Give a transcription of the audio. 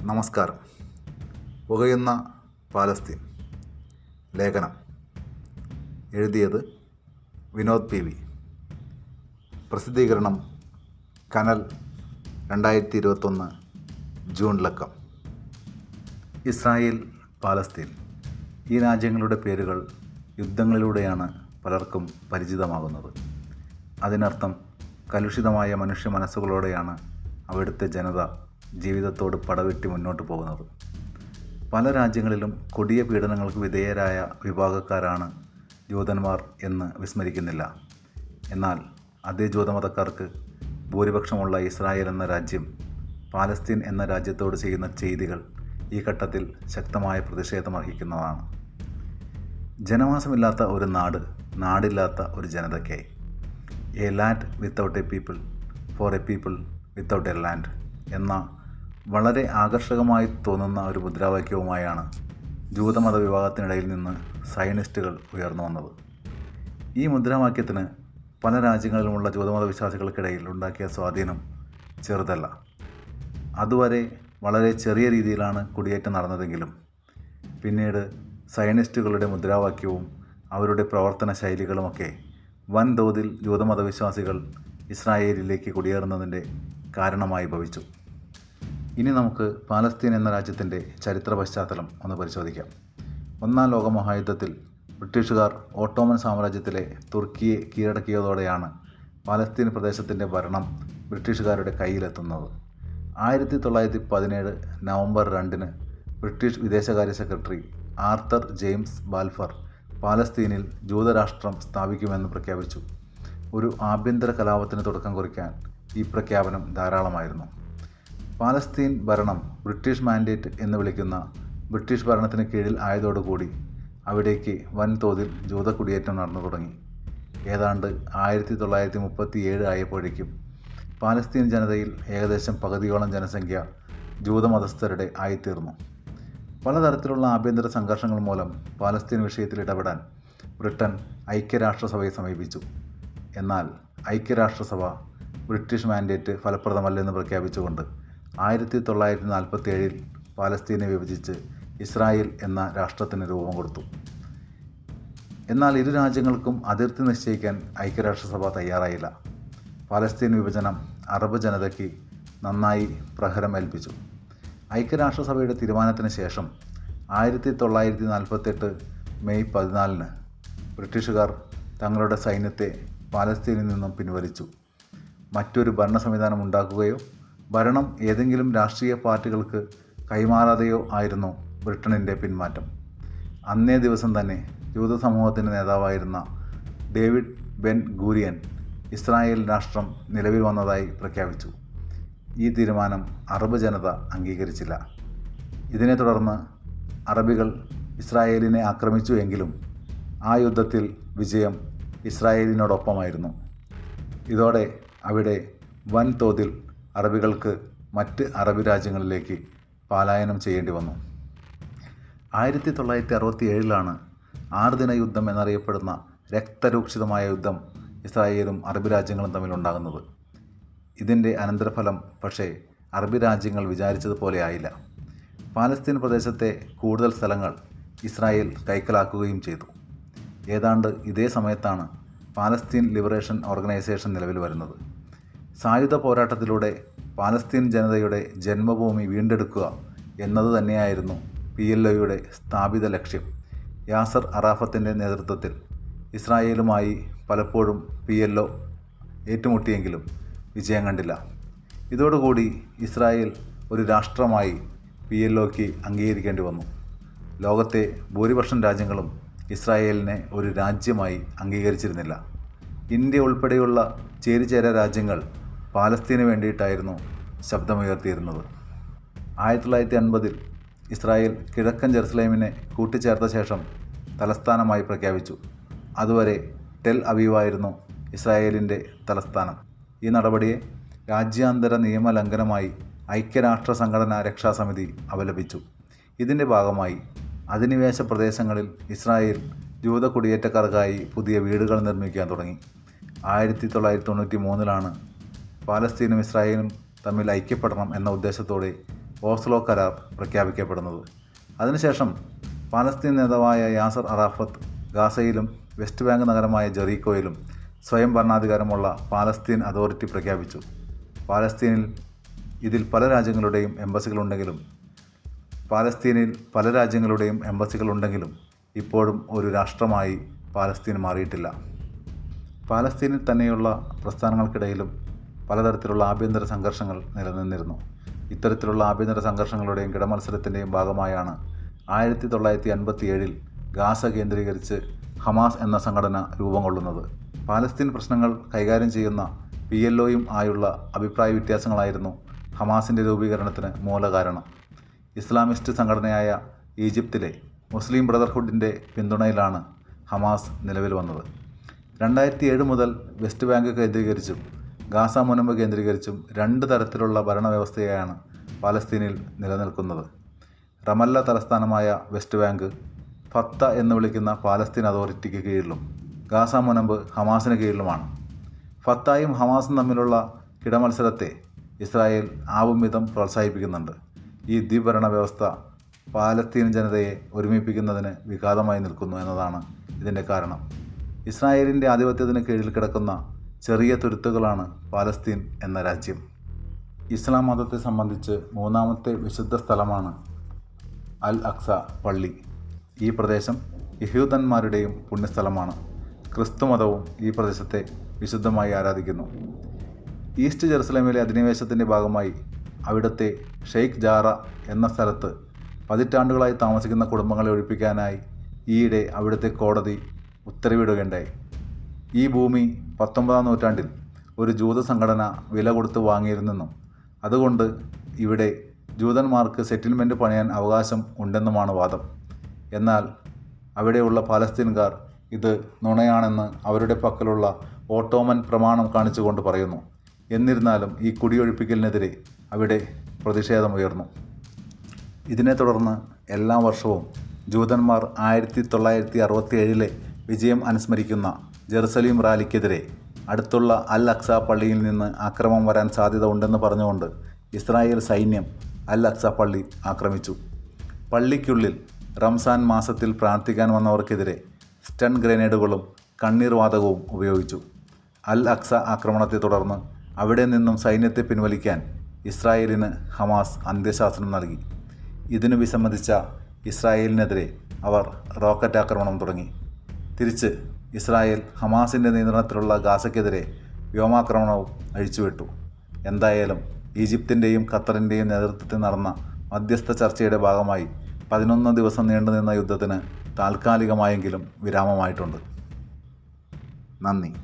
നമസ്കാരം. പുകയുന്ന പാലസ്തീൻ. ലേഖനം. എഴുതിയത് വിനോദ് പി വി. പ്രസിദ്ധീകരണം കനൽ രണ്ടായിരത്തി ഇരുപത്തൊന്ന് ജൂൺ ലക്കം ഇസ്രായേൽ പാലസ്തീൻ. ഈ രാജ്യങ്ങളുടെ പേരുകൾ യുദ്ധങ്ങളിലൂടെയാണ് പലർക്കും പരിചിതമാകുന്നത്. അതിനർത്ഥം കലുഷിതമായ മനുഷ്യ മനസ്സുകളോടെയാണ് അവിടുത്തെ ജനത ജീവിതത്തോട് പടവെട്ടി മുന്നോട്ട് പോകുന്നത്. പല രാജ്യങ്ങളിലും കൊടിയ പീഡനങ്ങൾക്ക് വിധേയരായ വിഭാഗക്കാരാണ് ജൂതന്മാർ എന്ന് വിസ്മരിക്കുന്നില്ല. എന്നാൽ അതേ ജൂതമതക്കാർക്ക് ഭൂരിപക്ഷമുള്ള ഇസ്രായേൽ എന്ന രാജ്യം പാലസ്തീൻ എന്ന രാജ്യത്തോട് ചെയ്യുന്ന ചെയ്തികൾ ഈ ഘട്ടത്തിൽ ശക്തമായ പ്രതിഷേധം അർഹിക്കുന്നതാണ്. ജനവാസമില്ലാത്ത ഒരു നാട് നാടില്ലാത്ത ഒരു ജനതയ്ക്കായി. A land without a people for a people without a land എന്ന വളരെ ആകർഷകമായി തോന്നുന്ന ഒരു മുദ്രാവാക്യവുമായാണ് ജൂതമത വിഭാഗത്തിനിടയിൽ നിന്ന് സയനിസ്റ്റുകൾ ഉയർന്നു വന്നത്. ഈ മുദ്രാവാക്യത്തിന് പല രാജ്യങ്ങളിലുമുള്ള ജൂതമത വിശ്വാസികൾക്കിടയിൽ ഉണ്ടാക്കിയ സ്വാധീനം ചെറുതല്ല. അതുവരെ വളരെ ചെറിയ രീതിയിലാണ് കുടിയേറ്റം നടന്നതെങ്കിലും പിന്നീട് സയനിസ്റ്റുകളുടെ മുദ്രാവാക്യവും അവരുടെ പ്രവർത്തന ശൈലികളുമൊക്കെ വൻതോതിൽ ജൂതമത വിശ്വാസികൾ ഇസ്രായേലിലേക്ക് കുടിയേറുന്നതിന്റെ കാരണമായി ഭവിച്ചു. ഇനി നമുക്ക് പാലസ്തീൻ എന്ന രാജ്യത്തിന്റെ ചരിത്ര പശ്ചാത്തലം ഒന്ന് പരിശോധിക്കാം. ഒന്നാം ലോകമഹായുദ്ധത്തിൽ ബ്രിട്ടീഷുകാർ ഓട്ടോമൻ സാമ്രാജ്യത്തിലെ തുർക്കിയെ കീഴടക്കിയതോടെയാണ് പാലസ്തീൻ പ്രദേശത്തിന്റെ ഭരണം ബ്രിട്ടീഷുകാരുടെ കയ്യിലെത്തുന്നത്. ആയിരത്തി തൊള്ളായിരത്തി പതിനേഴ് നവംബർ രണ്ടിന് ബ്രിട്ടീഷ് വിദേശകാര്യ സെക്രട്ടറി ആർത്തർ ജെയിംസ് ബാൽഫർ പാലസ്തീനിൽ ജൂതരാഷ്ട്രം സ്ഥാപിക്കുമെന്ന് പ്രഖ്യാപിച്ചു. ഒരു ആഭ്യന്തര കലാപത്തിന് തുടക്കം കുറിക്കാൻ ഈ പ്രഖ്യാപനം ധാരാളമായിരുന്നു. പാലസ്തീൻ ഭരണം ബ്രിട്ടീഷ് മാൻഡേറ്റ് എന്ന് വിളിക്കുന്ന ബ്രിട്ടീഷ് ഭരണത്തിന് കീഴിൽ ആയതോടുകൂടി അവിടേക്ക് വൻതോതിൽ ജൂത കുടിയേറ്റം നടന്നു തുടങ്ങി. ഏതാണ്ട് ആയിരത്തി തൊള്ളായിരത്തി മുപ്പത്തി ഏഴ് ആയപ്പോഴേക്കും പാലസ്തീൻ ജനതയിൽ ഏകദേശം പകുതിയോളം ജനസംഖ്യ ജൂതമതസ്ഥരുടെ ആയിത്തീർന്നു. പലതരത്തിലുള്ള ആഭ്യന്തര സംഘർഷങ്ങൾ മൂലം പാലസ്തീൻ വിഷയത്തിൽ ഇടപെടാൻ ബ്രിട്ടൻ ഐക്യരാഷ്ട്രസഭയെ സമീപിച്ചു. എന്നാൽ ഐക്യരാഷ്ട്രസഭ ബ്രിട്ടീഷ് മാൻഡേറ്റ് ഫലപ്രദമല്ലെന്ന് പ്രഖ്യാപിച്ചുകൊണ്ട് ആയിരത്തി തൊള്ളായിരത്തി നാൽപ്പത്തി ഏഴിൽ പാലസ്തീനെ വിഭജിച്ച് ഇസ്രായേൽ എന്ന രാഷ്ട്രത്തിന് രൂപം കൊടുത്തു. എന്നാൽ ഇരു രാജ്യങ്ങൾക്കും അതിർത്തി നിശ്ചയിക്കാൻ ഐക്യരാഷ്ട്രസഭ തയ്യാറായില്ല. പാലസ്തീൻ വിഭജനം അറബ് ജനതയ്ക്ക് നന്നായി പ്രഹരമേൽപ്പിച്ചു. ഐക്യരാഷ്ട്രസഭയുടെ തീരുമാനത്തിന് ശേഷം ആയിരത്തി തൊള്ളായിരത്തി നാൽപ്പത്തെട്ട് മെയ് പതിനാലിന് ബ്രിട്ടീഷുകാർ തങ്ങളുടെ സൈന്യത്തെ പാലസ്തീനിൽ നിന്നും പിൻവലിച്ചു. മറ്റൊരു ഭരണ സംവിധാനം ഉണ്ടാക്കുകയോ ഭരണം ഏതെങ്കിലും രാഷ്ട്രീയ പാർട്ടികൾക്ക് കൈമാറാതെയോ ആയിരുന്നു ബ്രിട്ടനിന്റെ പിന്മാറ്റം. അന്നേ ദിവസം തന്നെ ജൂത സമൂഹത്തിന്റെ നേതാവായിരുന്ന ഡേവിഡ് ബെൻ ഗൂരിയൻ ഇസ്രായേൽ രാഷ്ട്രം നിലവിൽ വന്നതായി പ്രഖ്യാപിച്ചു. ഈ തീരുമാനം അറബ് ജനത അംഗീകരിച്ചില്ല. ഇതിനെ തുടർന്ന് അറബികൾ ഇസ്രായേലിനെ ആക്രമിച്ചു എങ്കിലും ആ യുദ്ധത്തിൽ വിജയം ഇസ്രായേലിനോടൊപ്പമായിരുന്നു. ഇതോടെ അവിടെ വൻതോതിൽ അറബികൾക്ക് മറ്റ് അറബ് രാജ്യങ്ങളിലേക്ക് പലായനം ചെയ്യേണ്ടി വന്നു. ആയിരത്തി തൊള്ളായിരത്തി അറുപത്തി ഏഴിലാണ് ആറുദിന യുദ്ധം എന്നറിയപ്പെടുന്ന രക്തരൂക്ഷിതമായ യുദ്ധം ഇസ്രായേലും അറബ് രാജ്യങ്ങളും തമ്മിലുണ്ടാകുന്നത് ഇതിന്റെ അനന്തരഫലം പക്ഷേ അറബ് രാജ്യങ്ങൾ വിചാരിച്ചതുപോലെ ആയില്ല. പാലസ്തീൻ പ്രദേശത്തെ കൂടുതൽ സ്ഥലങ്ങൾ ഇസ്രായേൽ കൈക്കലാക്കുകയും ചെയ്തു. ഏതാണ്ട് ഇതേ സമയത്താണ് പാലസ്തീൻ ലിബറേഷൻ ഓർഗനൈസേഷൻ നിലവിൽ വരുന്നത്. സായുധ പോരാട്ടത്തിലൂടെ പാലസ്തീൻ ജനതയുടെ ജന്മഭൂമി വീണ്ടെടുക്കുക എന്നത് തന്നെയായിരുന്നു പി എൽ ഒയുടെ സ്ഥാപിത ലക്ഷ്യം. യാസർ അറാഫത്തിന്റെ നേതൃത്വത്തിൽ ഇസ്രായേലുമായി പലപ്പോഴും പി എൽ ഒ ഏറ്റുമുട്ടിയെങ്കിലും വിജയം കണ്ടില്ല. ഇതോടുകൂടി ഇസ്രായേൽ ഒരു രാഷ്ട്രമായി പി എൽ ഒക്ക് അംഗീകരിക്കേണ്ടി വന്നു. ലോകത്തെ ഭൂരിപക്ഷം രാജ്യങ്ങളും ഇസ്രായേലിനെ ഒരു രാജ്യമായി അംഗീകരിച്ചിരുന്നില്ല. ഇന്ത്യ ഉൾപ്പെടെയുള്ള ചേരിചേര രാജ്യങ്ങൾ പാലസ്തീന് വേണ്ടിയിട്ടായിരുന്നു ശബ്ദമുയർത്തിയിരുന്നത്. ആയിരത്തി തൊള്ളായിരത്തി അൻപതിൽ ഇസ്രായേൽ കിഴക്കൻ ജെറുസലേമിനെ കൂട്ടിച്ചേർത്ത ശേഷം തലസ്ഥാനമായി പ്രഖ്യാപിച്ചു. അതുവരെ ടെൽ അവീവായിരുന്നു ഇസ്രായേലിന്റെ തലസ്ഥാനം. ഈ നടപടിയെ രാജ്യാന്തര നിയമലംഘനമായി ഐക്യരാഷ്ട്ര സംഘടനാ രക്ഷാസമിതി അപലപിച്ചു. ഇതിന്റെ ഭാഗമായി അധിനിവേശ പ്രദേശങ്ങളിൽ ഇസ്രായേൽ ജൂത കുടിയേറ്റക്കാർക്കായി പുതിയ വീടുകൾ നിർമ്മിക്കാൻ തുടങ്ങി. ആയിരത്തി തൊള്ളായിരത്തി തൊണ്ണൂറ്റി മൂന്നിലാണ് പാലസ്തീനും ഇസ്രായേലും തമ്മിൽ ഐക്യപ്പെടണം എന്ന ഉദ്ദേശത്തോടെ ഓസ്ലോ കരാർ പ്രഖ്യാപിക്കപ്പെടുന്നത്. അതിനുശേഷം പാലസ്തീൻ നേതാവായ യാസർ അറാഫത്ത് ഗാസയിലും വെസ്റ്റ് ബാങ്ക് നഗരമായ ജെറീക്കോയിലും സ്വയം ഭരണാധികാരമുള്ള പാലസ്തീൻ അതോറിറ്റി പ്രഖ്യാപിച്ചു. പാലസ്തീനിൽ ഇതിൽ പല രാജ്യങ്ങളുടെയും എംബസികളുണ്ടെങ്കിലും പാലസ്തീനിൽ പല രാജ്യങ്ങളുടെയും എംബസികളുണ്ടെങ്കിലും ഇപ്പോഴും ഒരു രാഷ്ട്രമായി പാലസ്തീൻ മാറിയിട്ടില്ല. പാലസ്തീനിൽ തന്നെയുള്ള പ്രസ്ഥാനങ്ങൾക്കിടയിലും പലതരത്തിലുള്ള ആഭ്യന്തര സംഘർഷങ്ങൾ നിലനിന്നിരുന്നു. ഇത്തരത്തിലുള്ള ആഭ്യന്തര സംഘർഷങ്ങളുടെയും കിടമത്സരത്തിന്റെയും ഭാഗമായാണ് ആയിരത്തി തൊള്ളായിരത്തി അൻപത്തി ഏഴിൽ ഗാസ കേന്ദ്രീകരിച്ച് ഹമാസ് എന്ന സംഘടന രൂപം കൊള്ളുന്നത്. പാലസ്തീൻ പ്രശ്നങ്ങൾ കൈകാര്യം ചെയ്യുന്ന പി എൽ ഒയും ആയുള്ള അഭിപ്രായ വ്യത്യാസങ്ങളായിരുന്നു ഹമാസിന്റെ രൂപീകരണത്തിന് മൂലകാരണം ഇസ്ലാമിസ്റ്റ് സംഘടനയായ ഈജിപ്തിലെ മുസ്ലിം ബ്രദർഹുഡിന്റെ പിന്തുണയിലാണ് ഹമാസ് നിലവിൽ വന്നത്. രണ്ടായിരത്തി ഏഴ് മുതൽ വെസ്റ്റ് ബാങ്ക് കേന്ദ്രീകരിച്ചും ഗാസ മുനമ്പ് കേന്ദ്രീകരിച്ചും രണ്ട് തരത്തിലുള്ള ഭരണവ്യവസ്ഥയാണ് പാലസ്തീനിൽ നിലനിൽക്കുന്നത്. റമല്ല തലസ്ഥാനമായ വെസ്റ്റ് ബാങ്ക് ഫത്ത എന്ന് വിളിക്കുന്ന പാലസ്തീൻ അതോറിറ്റിക്ക് കീഴിലും ഗാസ മുനമ്പ് ഹമാസിന് കീഴിലുമാണ്. ഫത്തായും ഹമാസും തമ്മിലുള്ള കിടമത്സരത്തെ ഇസ്രായേൽ ആവുംവിധം പ്രോത്സാഹിപ്പിക്കുന്നുണ്ട്. ഈ ദ്വിഭരണ വ്യവസ്ഥ പാലസ്തീൻ ജനതയെ ഒരുമിപ്പിക്കുന്നതിന് വിഘാതമായി നിൽക്കുന്നു എന്നതാണ് ഇതിന്റെ കാരണം. ഇസ്രായേലിന്റെ ആധിപത്യത്തിന് കീഴിൽ കിടക്കുന്ന ചെറിയ തുരുത്തുകളാണ് പാലസ്തീൻ എന്ന രാജ്യം. ഇസ്ലാം മതത്തെ സംബന്ധിച്ച് മൂന്നാമത്തെ വിശുദ്ധ സ്ഥലമാണ് അൽ അക്സ പള്ളി. ഈ പ്രദേശം യഹൂദന്മാരുടെയും പുണ്യസ്ഥലമാണ്. ക്രിസ്തുമതവും ഈ പ്രദേശത്തെ വിശുദ്ധമായി ആരാധിക്കുന്നു. ഈസ്റ്റ് ജെറുസലേമിലെ അധിനിവേശത്തിന്റെ ഭാഗമായി അവിടുത്തെ ഷെയ്ഖ് ജാറ എന്ന സ്ഥലത്ത് പതിറ്റാണ്ടുകളായി താമസിക്കുന്ന കുടുംബങ്ങളെ ഒഴിപ്പിക്കാനായി ഈയിടെ അവിടുത്തെ കോടതി ഉത്തരവിടുകയുണ്ടായി. ഈ ഭൂമി പത്തൊമ്പതാം നൂറ്റാണ്ടിൽ ഒരു ജൂത സംഘടന വില കൊടുത്ത് വാങ്ങിയിരുന്നെന്നും അതുകൊണ്ട് ഇവിടെ ജൂതന്മാർക്ക് സെറ്റിൽമെന്റ് പണിയാൻ അവകാശം ഉണ്ടെന്നുമാണ് വാദം. എന്നാൽ അവിടെയുള്ള പാലസ്തീൻകാർ ഇത് നുണയാണെന്ന് അവരുടെ പക്കലുള്ള ഓട്ടോമൻ പ്രമാണം കാണിച്ചുകൊണ്ട് പറയുന്നു. എന്നിരുന്നാലും ഈ കുടിയൊഴിപ്പിക്കലിനെതിരെ അവിടെ പ്രതിഷേധമുയർന്നു. ഇതിനെ തുടർന്ന് എല്ലാ വർഷവും ജൂതന്മാർ ആയിരത്തി തൊള്ളായിരത്തി അറുപത്തി ഏഴിലെ വിജയം അനുസ്മരിക്കുന്ന ജെറുസലീം റാലിക്കെതിരെ അടുത്തുള്ള അൽ അക്സ പള്ളിയിൽ നിന്ന് ആക്രമം വരാൻ സാധ്യത ഉണ്ടെന്ന് പറഞ്ഞുകൊണ്ട് ഇസ്രായേൽ സൈന്യം അൽ അക്സ പള്ളി ആക്രമിച്ചു. പള്ളിക്കുള്ളിൽ റംസാൻ മാസത്തിൽ പ്രാർത്ഥിക്കാൻ വന്നവർക്കെതിരെ സ്റ്റൺ ഗ്രനേഡുകളും കണ്ണീർവാതകവും ഉപയോഗിച്ചു. അൽ അക്സ ആക്രമണത്തെ തുടർന്ന് അവിടെ നിന്നും സൈന്യത്തെ പിൻവലിക്കാൻ ഇസ്രായേലിന് ഹമാസ് അന്ത്യശാസനം നൽകി. ഇതിനു വിസമ്മതിച്ച ഇസ്രായേലിനെതിരെ അവർ റോക്കറ്റ് ആക്രമണം തുടങ്ങി. തിരിച്ച് ഇസ്രായേൽ ഹമാസിന്റെ നിയന്ത്രണത്തിലുള്ള ഗാസയ്ക്കെതിരെ വ്യോമാക്രമണവും അഴിച്ചുവിട്ടു. എന്തായാലും ഈജിപ്തിന്റെയും ഖത്തറിന്റെയും നേതൃത്വത്തിൽ നടന്ന മധ്യസ്ഥ ചർച്ചയുടെ ഭാഗമായി പതിനൊന്ന് ദിവസം നീണ്ടുനിന്ന യുദ്ധത്തിന് താൽക്കാലികമായെങ്കിലും വിരാമമായിട്ടുണ്ട്. നന്ദി.